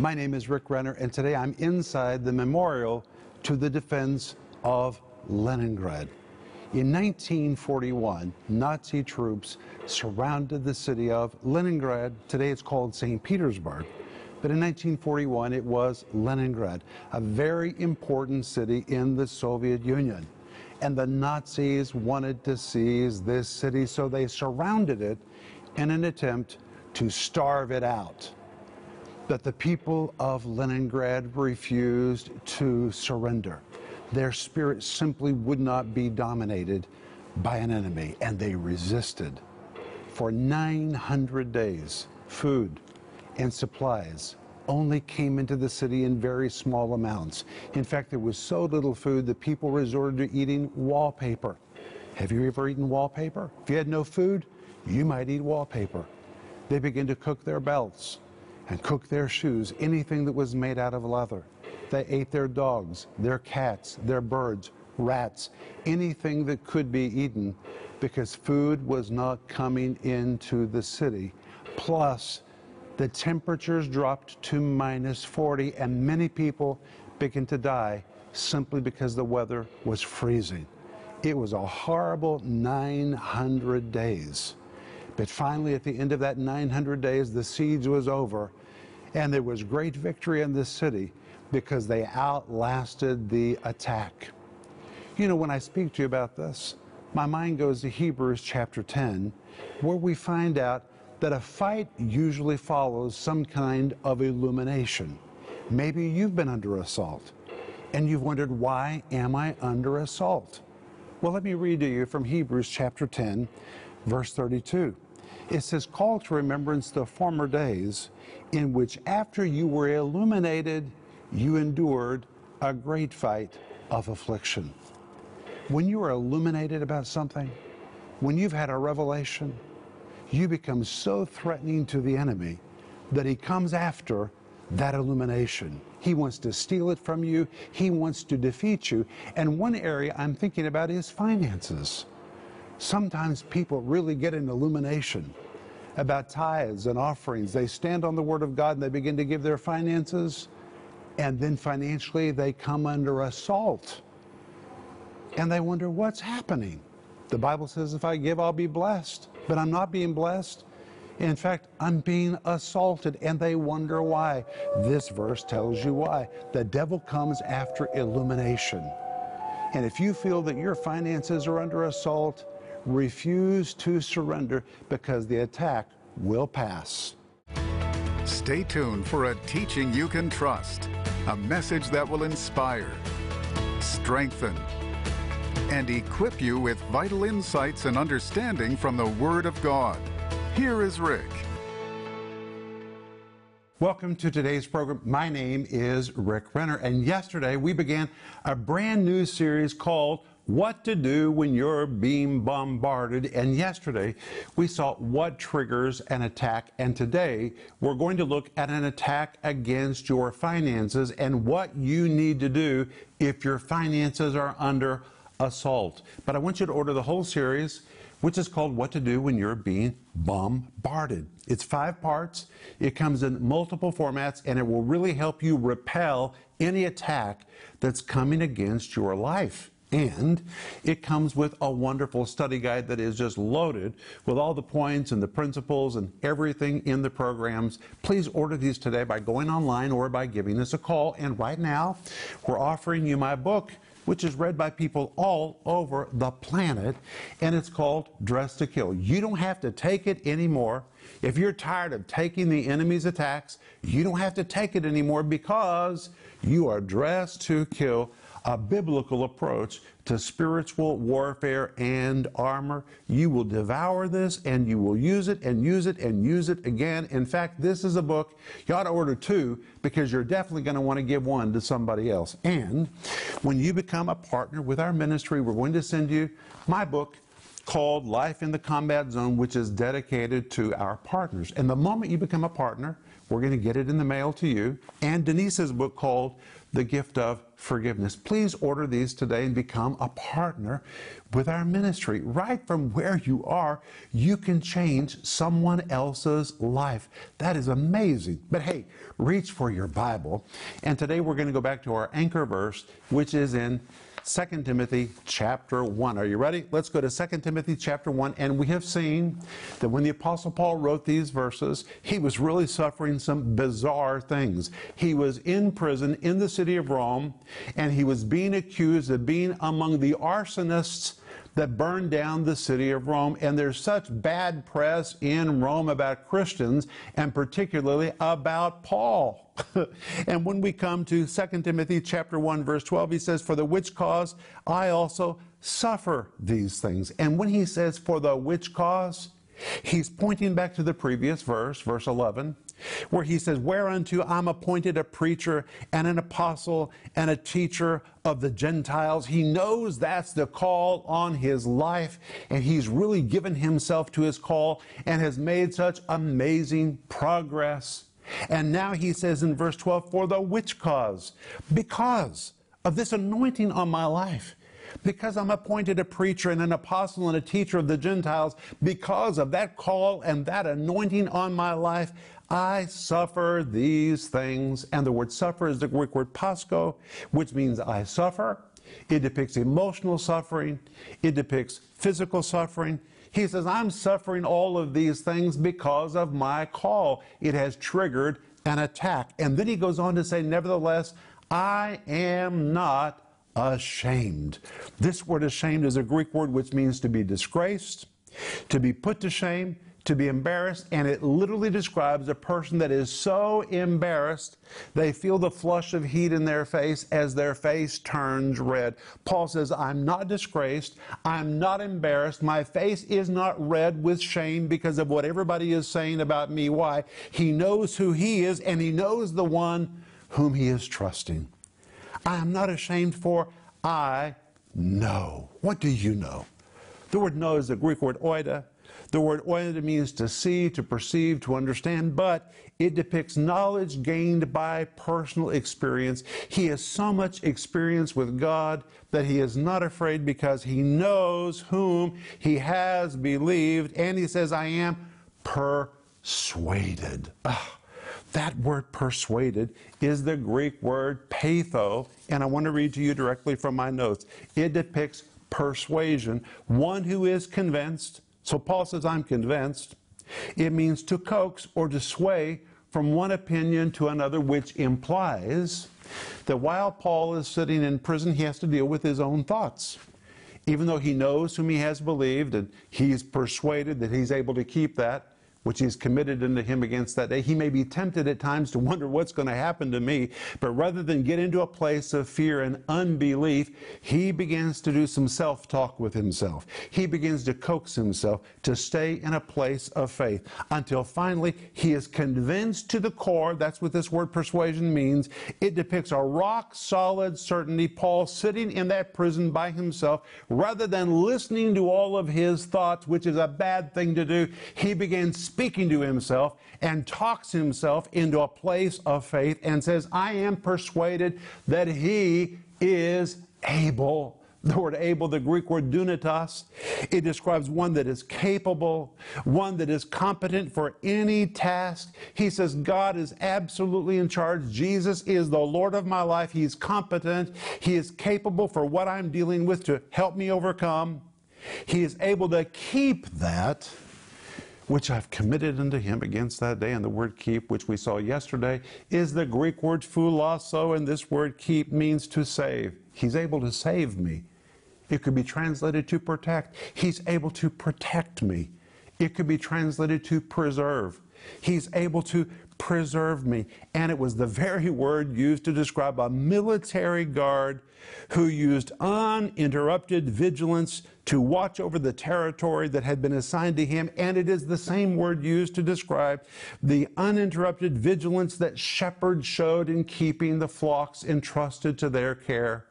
My name is Rick Renner, and today I'm inside the memorial to the defense of Leningrad. In 1941, Nazi troops surrounded the city of Leningrad. Today it's called St. Petersburg. But in 1941, it was Leningrad, a very important city in the Soviet Union. And the Nazis wanted to seize this city, so they surrounded it in an attempt to starve it out. But the people of Leningrad refused to surrender. Their spirit simply would not be dominated by an enemy, and they resisted. For 900 days, food and supplies only came into the city in very small amounts. In fact, there was so little food that people resorted to eating wallpaper. Have you ever eaten wallpaper? If you had no food, you might eat wallpaper. They began to cook their belts and cook their shoes, anything that was made out of leather. They ate their dogs, their cats, their birds, rats, anything that could be eaten because food was not coming into the city. Plus, the temperatures dropped to minus 40, and many people began to die simply because the weather was freezing. It was a horrible 900 days. But finally, at the end of that 900 days, the siege was over, and there was great victory in this city because they outlasted the attack. You know, when I speak to you about this, my mind goes to Hebrews chapter 10, where we find out that a fight usually follows some kind of illumination. Maybe you've been under assault and you've wondered, why am I under assault? Well, let me read to you from Hebrews chapter 10, verse 32. It says, Call to remembrance the former days in which, after you were illuminated, you endured a great fight of affliction. When you are illuminated about something, when you've had a revelation, you become so threatening to the enemy that he comes after that illumination. He wants to steal it from you, he wants to defeat you. And one area I'm thinking about is finances. Sometimes people really get an illumination about tithes and offerings. They stand on the Word of God and they begin to give their finances, and then financially they come under assault. And they wonder what's happening. The Bible says if I give, I'll be blessed, but I'm not being blessed. In fact, I'm being assaulted, and they wonder why. This verse tells you why. The devil comes after illumination. And if you feel that your finances are under assault, refuse to surrender because the attack will pass. Stay tuned for a teaching you can trust, a message that will inspire, strengthen, and equip you with vital insights and understanding from the Word of God. Here is Rick. Welcome to today's program. My name is Rick Renner, and yesterday we began a brand new series called what to do when you're being bombarded. And yesterday we saw what triggers an attack. And today we're going to look at an attack against your finances and what you need to do if your finances are under assault. But I want you to order the whole series, which is called What to Do When You're Being Bombarded. It's five parts, it comes in multiple formats, and it will really help you repel any attack that's coming against your life. And it comes with a wonderful study guide that is just loaded with all the points and the principles and everything in the programs. Please order these today by going online or by giving us a call. And right now, we're offering you my book which is read by people all over the planet, and it's called Dressed to Kill. You don't have to take it anymore. If you're tired of taking the enemy's attacks, you don't have to take it anymore because you are dressed to kill a biblical approach to spiritual warfare and armor. You will devour this and you will use it and use it and use it again. In fact, this is a book you ought to order two because you're definitely going to want to give one to somebody else. And when you become a partner with our ministry, we're going to send you my book called Life in the Combat Zone, which is dedicated to our partners. And the moment you become a partner, We're going to get it in the mail to you. And Denise's book called The Gift of Forgiveness. Please order these today and become a partner with our ministry. Right from where you are, you can change someone else's life. That is amazing. But hey, reach for your Bible. And today we're going to go back to our anchor verse, which is in 2 Timothy chapter 1. Are you ready? Let's go to 2 Timothy chapter 1. And we have seen that when the Apostle Paul wrote these verses, he was really suffering some bizarre things. He was in prison in the city of Rome, and he was being accused of being among the arsonists that burned down the city of Rome. And there's such bad press in Rome about Christians, and particularly about Paul. and when we come to 2 Timothy chapter 1 verse 12 he says for the which cause I also suffer these things. And when he says for the which cause he's pointing back to the previous verse verse 11 where he says whereunto I'm appointed a preacher and an apostle and a teacher of the Gentiles. He knows that's the call on his life and he's really given himself to his call and has made such amazing progress and now he says in verse 12, for the which cause? Because of this anointing on my life. Because I'm appointed a preacher and an apostle and a teacher of the Gentiles, because of that call and that anointing on my life, I suffer these things. And the word suffer is the Greek word pascho, which means I suffer. It depicts emotional suffering. It depicts physical suffering. He says, I'm suffering all of these things because of my call. It has triggered an attack. And then he goes on to say, Nevertheless, I am not ashamed. This word ashamed is a Greek word which means to be disgraced, to be put to shame, to be embarrassed, and it literally describes a person that is so embarrassed they feel the flush of heat in their face as their face turns red. Paul says, I'm not disgraced, I'm not embarrassed, my face is not red with shame because of what everybody is saying about me. Why? He knows who he is, and he knows the one whom he is trusting. I am not ashamed for I know. What do you know? The word know is the Greek word oida. The word oida means to see, to perceive, to understand, but it depicts knowledge gained by personal experience. He has so much experience with God that he is not afraid because he knows whom he has believed, and he says, I am persuaded. Ah, that word persuaded is the Greek word peitho. and I want to read to you directly from my notes. It depicts persuasion, one who is convinced so Paul says, I'm convinced. It means to coax or to sway from one opinion to another, which implies that while Paul is sitting in prison, he has to deal with his own thoughts. Even though he knows whom he has believed and he's persuaded that he's able to keep that, which he's committed unto him against that day. He may be tempted at times to wonder what's going to happen to me, but rather than get into a place of fear and unbelief, he begins to do some self talk with himself. He begins to coax himself to stay in a place of faith until finally he is convinced to the core. That's what this word persuasion means. It depicts a rock solid certainty. Paul sitting in that prison by himself, rather than listening to all of his thoughts, which is a bad thing to do, he begins speaking to himself and talks himself into a place of faith and says, I am persuaded that he is able. The word able, the Greek word dunatos, it describes one that is capable, one that is competent for any task. He says, God is absolutely in charge. Jesus is the Lord of my life. He's competent. He is capable for what I'm dealing with to help me overcome. He is able to keep that which I've committed unto him against that day. And the word keep, which we saw yesterday, is the Greek word phulasso, and this word keep means to save. He's able to save me. It could be translated to protect. He's able to protect me. It could be translated to preserve. He's able to preserve me. And it was the very word used to describe a military guard who used uninterrupted vigilance to watch over the territory that had been assigned to him. And it is the same word used to describe the uninterrupted vigilance that shepherds showed in keeping the flocks entrusted to their care.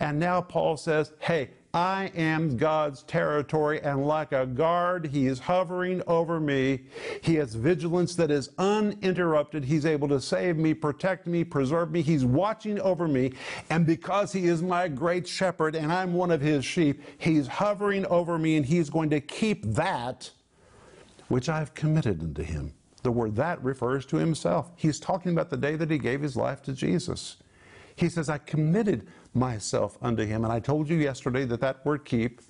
And now Paul says, hey, I am God's territory, and like a guard, He is hovering over me. He has vigilance that is uninterrupted. He's able to save me, protect me, preserve me. He's watching over me. And because He is my great shepherd and I'm one of His sheep, He's hovering over me, and He's going to keep that which I've committed unto Him. The word that refers to Himself. He's talking about the day that He gave His life to Jesus. He says, I committed myself unto him. And I told you yesterday that that word keep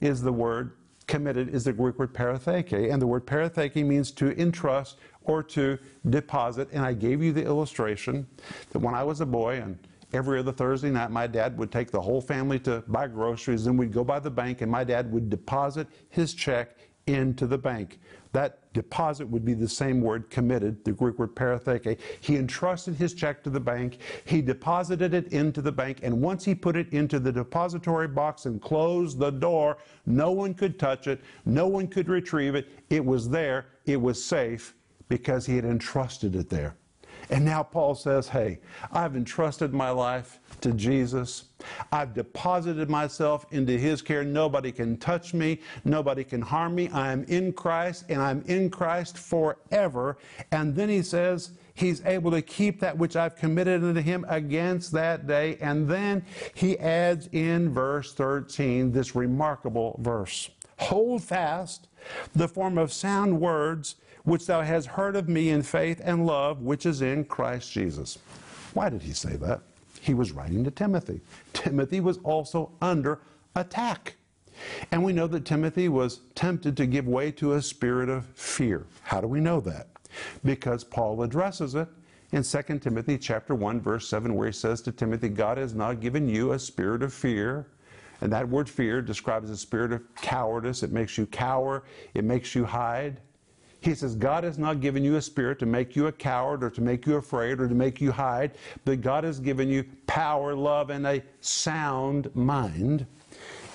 is the word committed, is the Greek word paratheke. And the word paratheke means to entrust or to deposit. And I gave you the illustration that when I was a boy and every other Thursday night, my dad would take the whole family to buy groceries, and we'd go by the bank, and my dad would deposit his check into the bank. That deposit would be the same word committed, the Greek word paratheke. He entrusted his check to the bank, he deposited it into the bank, and once he put it into the depository box and closed the door, no one could touch it, no one could retrieve it. It was there, it was safe because he had entrusted it there. And now Paul says, Hey, I've entrusted my life to Jesus. I've deposited myself into His care. Nobody can touch me. Nobody can harm me. I am in Christ and I'm in Christ forever. And then he says, He's able to keep that which I've committed unto Him against that day. And then he adds in verse 13 this remarkable verse Hold fast the form of sound words which thou hast heard of me in faith and love which is in Christ Jesus. Why did he say that? He was writing to Timothy. Timothy was also under attack. And we know that Timothy was tempted to give way to a spirit of fear. How do we know that? Because Paul addresses it in 2 Timothy chapter 1 verse 7 where he says to Timothy, God has not given you a spirit of fear. And that word fear describes a spirit of cowardice. It makes you cower, it makes you hide. He says, God has not given you a spirit to make you a coward or to make you afraid or to make you hide, but God has given you power, love, and a sound mind.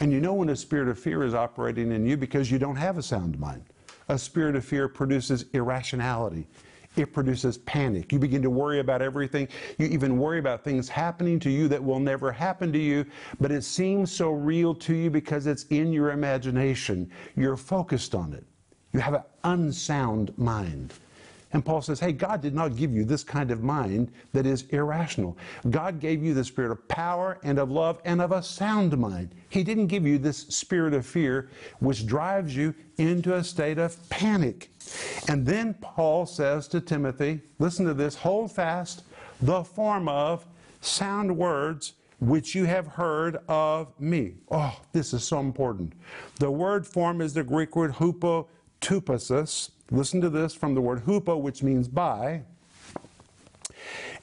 And you know when a spirit of fear is operating in you because you don't have a sound mind. A spirit of fear produces irrationality. It produces panic. You begin to worry about everything. You even worry about things happening to you that will never happen to you, but it seems so real to you because it's in your imagination. You're focused on it. You have an unsound mind. And Paul says, hey, God did not give you this kind of mind that is irrational. God gave you the spirit of power and of love and of a sound mind. He didn't give you this spirit of fear, which drives you into a state of panic. And then Paul says to Timothy, listen to this, hold fast the form of sound words which you have heard of me. Oh, this is so important. The word form is the Greek word hupo tupasis. Listen to this from the word hupo, which means by.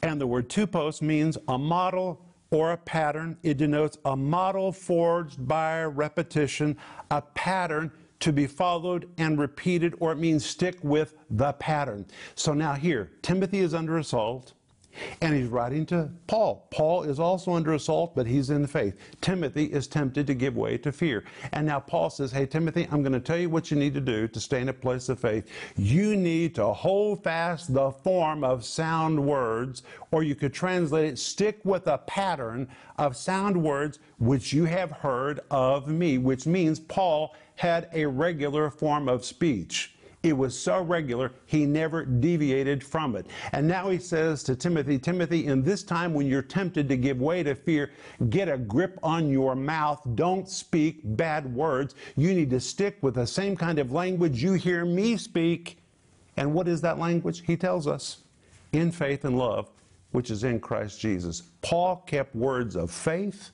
And the word tupos means a model or a pattern. It denotes a model forged by repetition, a pattern to be followed and repeated, or it means stick with the pattern. So now here, Timothy is under assault. And he's writing to Paul. Paul is also under assault, but he's in the faith. Timothy is tempted to give way to fear. And now Paul says, Hey, Timothy, I'm going to tell you what you need to do to stay in a place of faith. You need to hold fast the form of sound words, or you could translate it, stick with a pattern of sound words which you have heard of me, which means Paul had a regular form of speech. It was so regular, he never deviated from it. And now he says to Timothy, Timothy, in this time when you're tempted to give way to fear, get a grip on your mouth. Don't speak bad words. You need to stick with the same kind of language you hear me speak. And what is that language? He tells us in faith and love, which is in Christ Jesus. Paul kept words of faith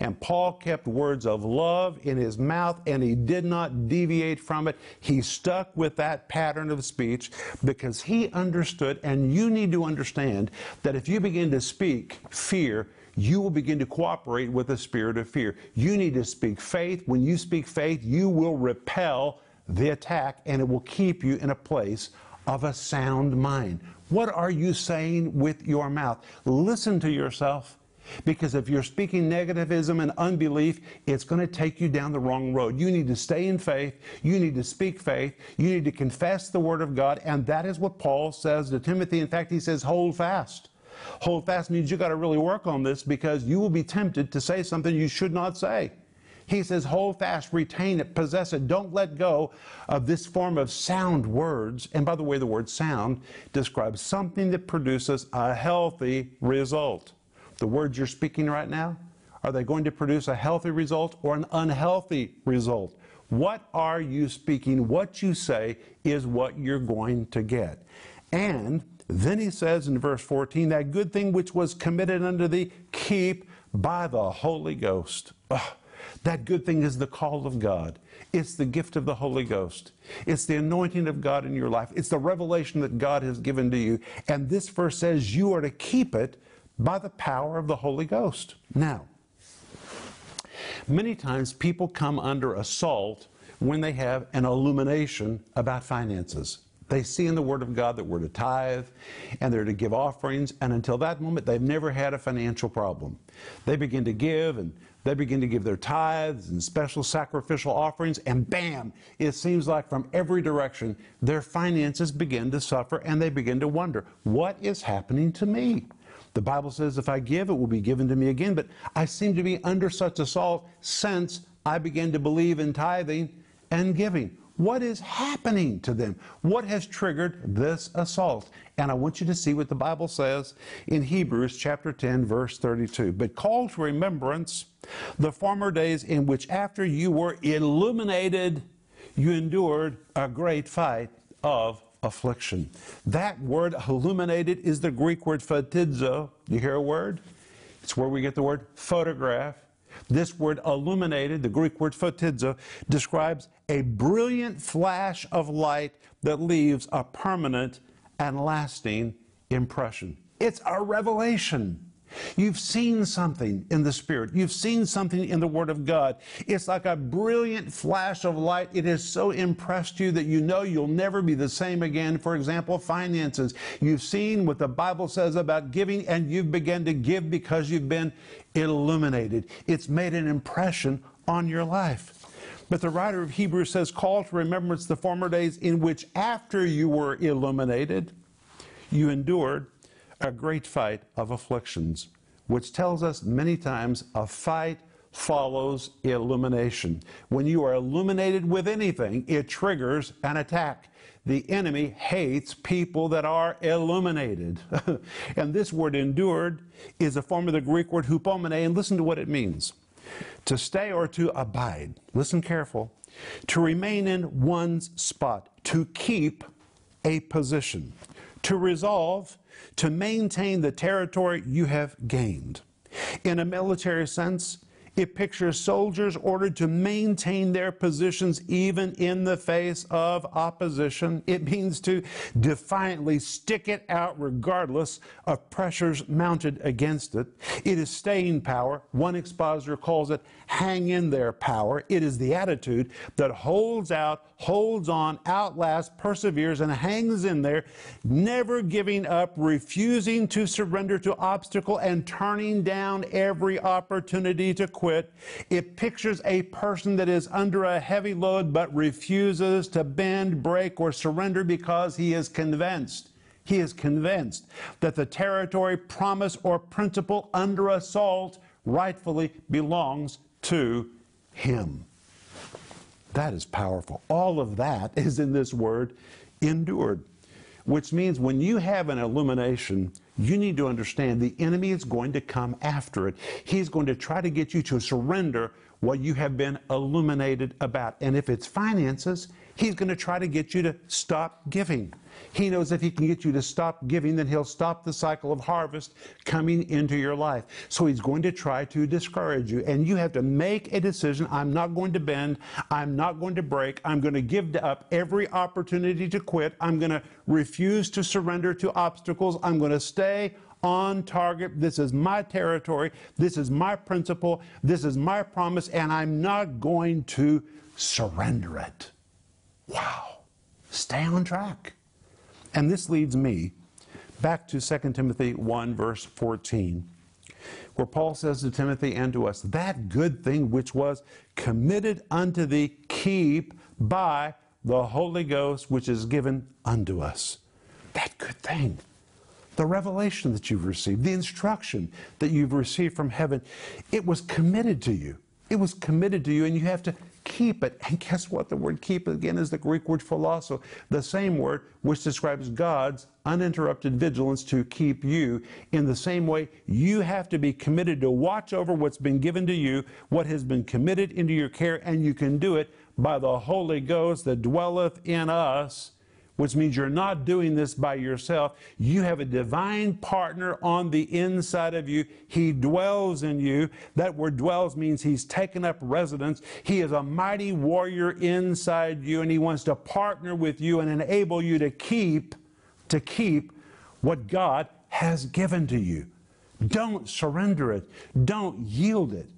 and Paul kept words of love in his mouth and he did not deviate from it. He stuck with that pattern of speech because he understood, and you need to understand that if you begin to speak fear, you will begin to cooperate with the spirit of fear. You need to speak faith. When you speak faith, you will repel the attack and it will keep you in a place of a sound mind. What are you saying with your mouth? Listen to yourself because if you're speaking negativism and unbelief, it's going to take you down the wrong road. You need to stay in faith. You need to speak faith. You need to confess the Word of God. And that is what Paul says to Timothy. In fact, he says, hold fast. Hold fast means you got to really work on this because you will be tempted to say something you should not say. He says, hold fast, retain it, possess it. Don't let go of this form of sound words. And by the way, the word sound describes something that produces a healthy result. The words you're speaking right now, are they going to produce a healthy result or an unhealthy result? What are you speaking? What you say is what you're going to get. And then he says in verse 14, that good thing which was committed unto thee, keep by the Holy Ghost. Ugh. That good thing is the call of God. It's the gift of the Holy Ghost. It's the anointing of God in your life. It's the revelation that God has given to you. And this verse says you are to keep it by the power of the Holy Ghost. Now, many times people come under assault when they have an illumination about finances. They see in the Word of God that we're to tithe and they're to give offerings, and until that moment, they've never had a financial problem. They begin to give and they begin to give their tithes and special sacrificial offerings, and bam, it seems like from every direction, their finances begin to suffer and they begin to wonder, what is happening to me? The Bible says, if I give, it will be given to me again, but I seem to be under such assault since I began to believe in tithing and giving. What is happening to them? What has triggered this assault? And I want you to see what the Bible says in Hebrews chapter 10, verse 32. But call to remembrance the former days in which, after you were illuminated, you endured a great fight of affliction. That word illuminated is the Greek word photizo. You hear a word? It's where we get the word photograph. This word illuminated, the Greek word photizo, describes a brilliant flash of light that leaves a permanent and lasting impression. It's a revelation. You've seen something in the Spirit. You've seen something in the Word of God. It's like a brilliant flash of light. It has so impressed you that you know you'll never be the same again. For example, finances. You've seen what the Bible says about giving, and you've begun to give because you've been illuminated. It's made an impression on your life. But the writer of Hebrews says, Call to remembrance the former days in which, after you were illuminated, you endured a great fight of afflictions, which tells us many times a fight follows illumination. When you are illuminated with anything, it triggers an attack. The enemy hates people that are illuminated. and this word endured is a form of the Greek word hupomene, and listen to what it means. To stay or to abide. Listen careful. To remain in one's spot. To keep a position. To resolve to maintain the territory you have gained. In a military sense, it pictures soldiers ordered to maintain their positions even in the face of opposition. It means to defiantly stick it out regardless of pressures mounted against it. It is staying power. One expositor calls it hang in there power. It is the attitude that holds out, holds on, outlasts, perseveres, and hangs in there, never giving up, refusing to surrender to obstacle, and turning down every opportunity to quit quit. It pictures a person that is under a heavy load but refuses to bend, break, or surrender because he is convinced. He is convinced that the territory, promise, or principle under assault rightfully belongs to him. That is powerful. All of that is in this word, endured which means when you have an illumination, you need to understand the enemy is going to come after it. He's going to try to get you to surrender what you have been illuminated about. And if it's finances, he's going to try to get you to stop giving. He knows if he can get you to stop giving, then he'll stop the cycle of harvest coming into your life. So he's going to try to discourage you. And you have to make a decision I'm not going to bend, I'm not going to break, I'm going to give up every opportunity to quit, I'm going to refuse to surrender to obstacles, I'm going to stay on target. This is my territory. This is my principle. This is my promise, and I'm not going to surrender it. Wow. Stay on track. And this leads me back to 2 Timothy 1, verse 14, where Paul says to Timothy and to us, That good thing which was committed unto thee, keep by the Holy Ghost which is given unto us. That good thing. The revelation that you've received, the instruction that you've received from heaven, it was committed to you. It was committed to you, and you have to keep it. And guess what? The word keep again is the Greek word phulasso, the same word which describes God's uninterrupted vigilance to keep you. In the same way, you have to be committed to watch over what's been given to you, what has been committed into your care, and you can do it by the Holy Ghost that dwelleth in us which means you're not doing this by yourself. You have a divine partner on the inside of you. He dwells in you. That word dwells means he's taken up residence. He is a mighty warrior inside you, and he wants to partner with you and enable you to keep, to keep what God has given to you. Don't surrender it. Don't yield it.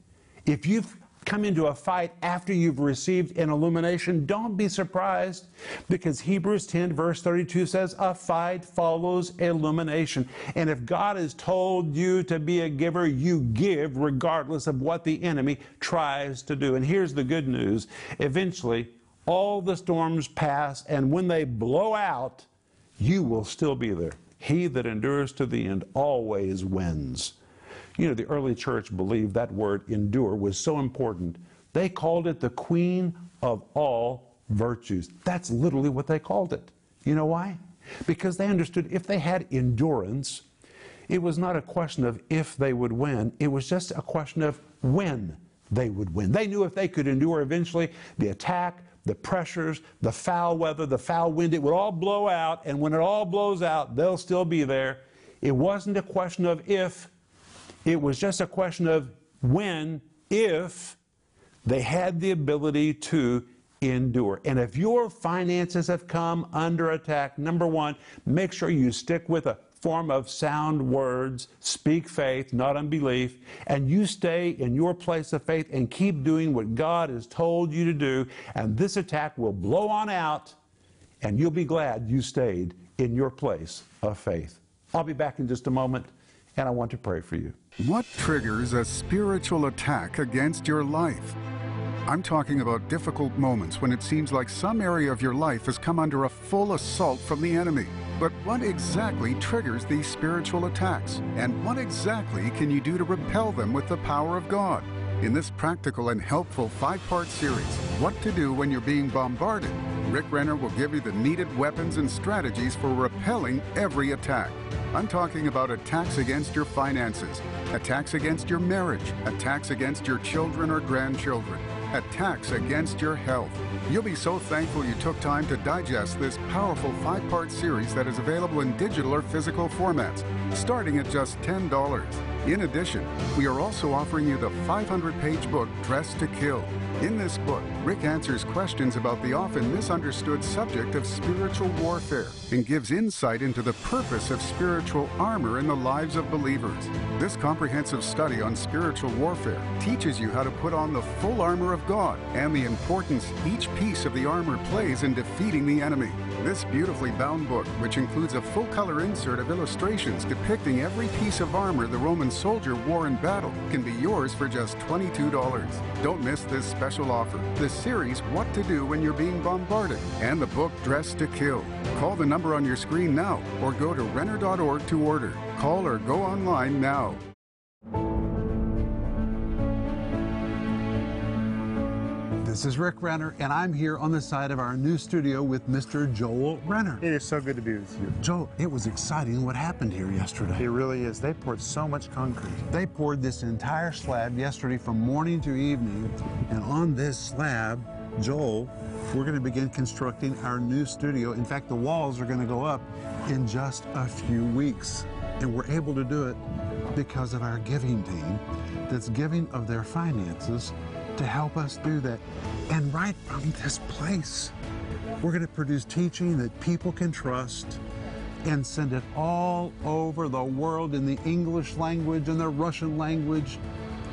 If you've come into a fight after you've received an illumination, don't be surprised because Hebrews 10, verse 32 says, A fight follows illumination. And if God has told you to be a giver, you give regardless of what the enemy tries to do. And here's the good news eventually, all the storms pass, and when they blow out, you will still be there. He that endures to the end always wins. You know, the early church believed that word endure was so important. They called it the queen of all virtues. That's literally what they called it. You know why? Because they understood if they had endurance, it was not a question of if they would win, it was just a question of when they would win. They knew if they could endure eventually the attack, the pressures, the foul weather, the foul wind, it would all blow out, and when it all blows out, they'll still be there. It wasn't a question of if, it was just a question of when, if they had the ability to endure. And if your finances have come under attack, number one, make sure you stick with a form of sound words, speak faith, not unbelief, and you stay in your place of faith and keep doing what God has told you to do, and this attack will blow on out, and you'll be glad you stayed in your place of faith. I'll be back in just a moment and I want to pray for you. What triggers a spiritual attack against your life? I'm talking about difficult moments when it seems like some area of your life has come under a full assault from the enemy. But what exactly triggers these spiritual attacks? And what exactly can you do to repel them with the power of God? In this practical and helpful five part series, What to Do When You're Being Bombarded, Rick Renner will give you the needed weapons and strategies for repelling every attack. I'm talking about attacks against your finances, attacks against your marriage, attacks against your children or grandchildren, attacks against your health. You'll be so thankful you took time to digest this powerful five part series that is available in digital or physical formats, starting at just $10. In addition, we are also offering you the 500 page book Dressed to Kill. In this book, Rick answers questions about the often misunderstood subject of spiritual warfare and gives insight into the purpose of spiritual armor in the lives of believers. This comprehensive study on spiritual warfare teaches you how to put on the full armor of God and the importance each piece of the armor plays in defeating the enemy. This beautifully bound book, which includes a full color insert of illustrations depicting every piece of armor the Roman soldier wore in battle, can be yours for just $22. Don't miss this special offer the series What to Do When You're Being Bombarded and the book Dressed to Kill. Call the number on your screen now or go to Renner.org to order. Call or go online now. This is Rick Renner, and I'm here on the side of our new studio with Mr. Joel Renner. It is so good to be with you. Joel, it was exciting what happened here yesterday. It really is. They poured so much concrete. They poured this entire slab yesterday from morning to evening, and on this slab, Joel, we're going to begin constructing our new studio. In fact, the walls are going to go up in just a few weeks, and we're able to do it because of our giving team that's giving of their finances to help us do that. And right from this place, we're going to produce teaching that people can trust and send it all over the world in the English language and the Russian language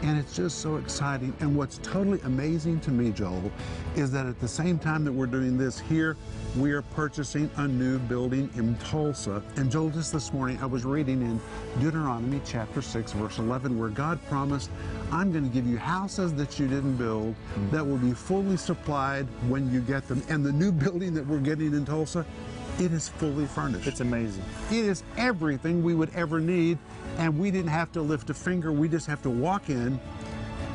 and it's just so exciting. And what's totally amazing to me, Joel, is that at the same time that we're doing this here, we are purchasing a new building in Tulsa. And Joel, just this morning, I was reading in Deuteronomy chapter 6, verse 11, where God promised, I'm going to give you houses that you didn't build hmm. that will be fully supplied when you get them. And the new building that we're getting in Tulsa, it is fully furnished. It's amazing. It is everything we would ever need, and we didn't have to lift a finger. We just have to walk in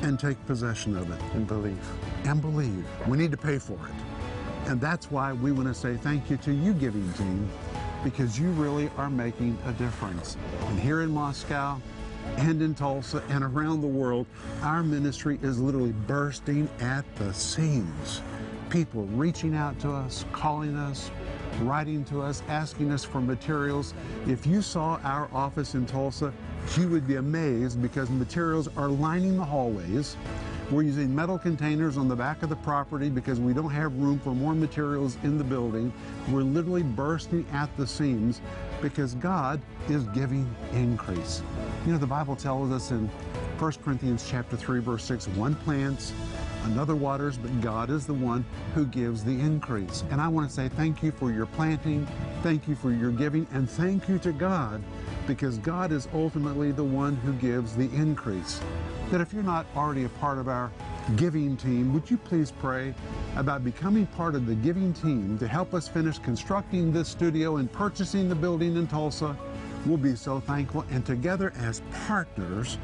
and take possession of it And believe. and believe. We need to pay for it. And that's why we want to say thank you to you, giving team, because you really are making a difference. And here in Moscow and in Tulsa and around the world, our ministry is literally bursting at the seams. People reaching out to us, calling us, writing to us, asking us for materials. If you saw our office in Tulsa, you would be amazed because materials are lining the hallways. We're using metal containers on the back of the property because we don't have room for more materials in the building. We're literally bursting at the seams because God is giving increase. You know, the Bible tells us in 1 Corinthians chapter 3 verse 6, one plants, another waters, but God is the one who gives the increase. And I want to say thank you for your planting, thank you for your giving, and thank you to God because God is ultimately the one who gives the increase. That if you're not already a part of our giving team, would you please pray about becoming part of the giving team to help us finish constructing this studio and purchasing the building in Tulsa? We'll be so thankful. And together as partners,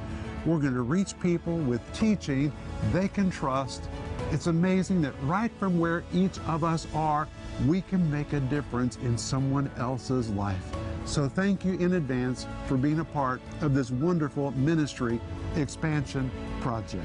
we're going to reach people with teaching they can trust. It's amazing that right from where each of us are, we can make a difference in someone else's life. So thank you in advance for being a part of this wonderful ministry expansion project.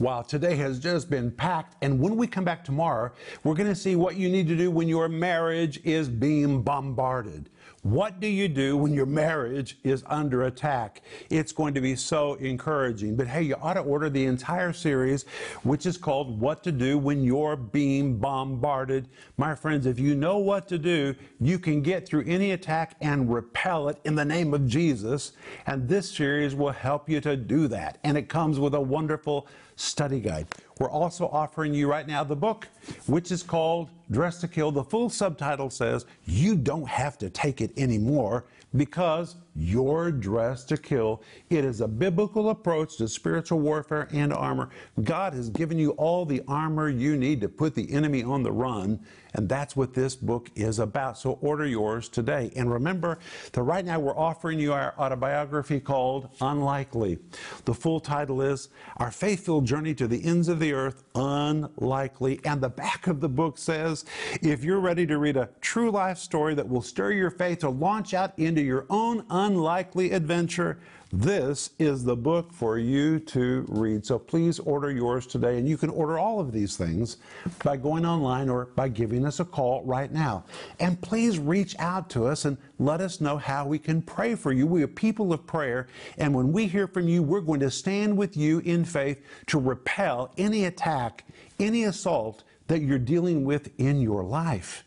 Wow, today has just been packed. And when we come back tomorrow, we're going to see what you need to do when your marriage is being bombarded. What do you do when your marriage is under attack? It's going to be so encouraging. But hey, you ought to order the entire series, which is called What to Do When You're Being Bombarded. My friends, if you know what to do, you can get through any attack and repel it in the name of Jesus. And this series will help you to do that. And it comes with a wonderful study guide. We're also offering you right now the book, which is called Dressed to Kill. The full subtitle says, You don't have to take it anymore because you're dressed to kill. It is a biblical approach to spiritual warfare and armor. God has given you all the armor you need to put the enemy on the run, and that's what this book is about. So order yours today. And remember that right now we're offering you our autobiography called Unlikely. The full title is Our Faith-Filled Journey to the Ends of the Earth Unlikely. And the back of the book says, If you're ready to read a true life story that will stir your faith to launch out into your own unlikely adventure, this is the book for you to read. So please order yours today. And you can order all of these things by going online or by giving us a call right now. And please reach out to us and let us know how we can pray for you. We are people of prayer. And when we hear from you, we're going to stand with you in faith to repel any attack, any assault that you're dealing with in your life.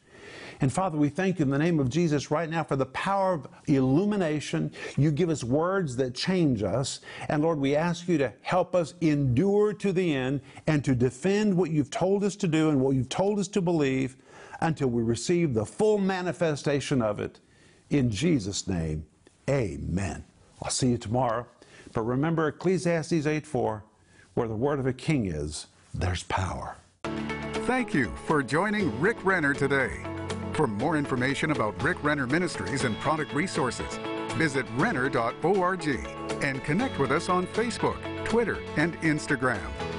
And Father, we thank you in the name of Jesus right now for the power of illumination. You give us words that change us. And Lord, we ask you to help us endure to the end and to defend what you've told us to do and what you've told us to believe until we receive the full manifestation of it. In Jesus' name, amen. I'll see you tomorrow. But remember Ecclesiastes 8 4, where the word of a king is, there's power. Thank you for joining Rick Renner today. For more information about Rick Renner Ministries and product resources, visit renner.org and connect with us on Facebook, Twitter, and Instagram.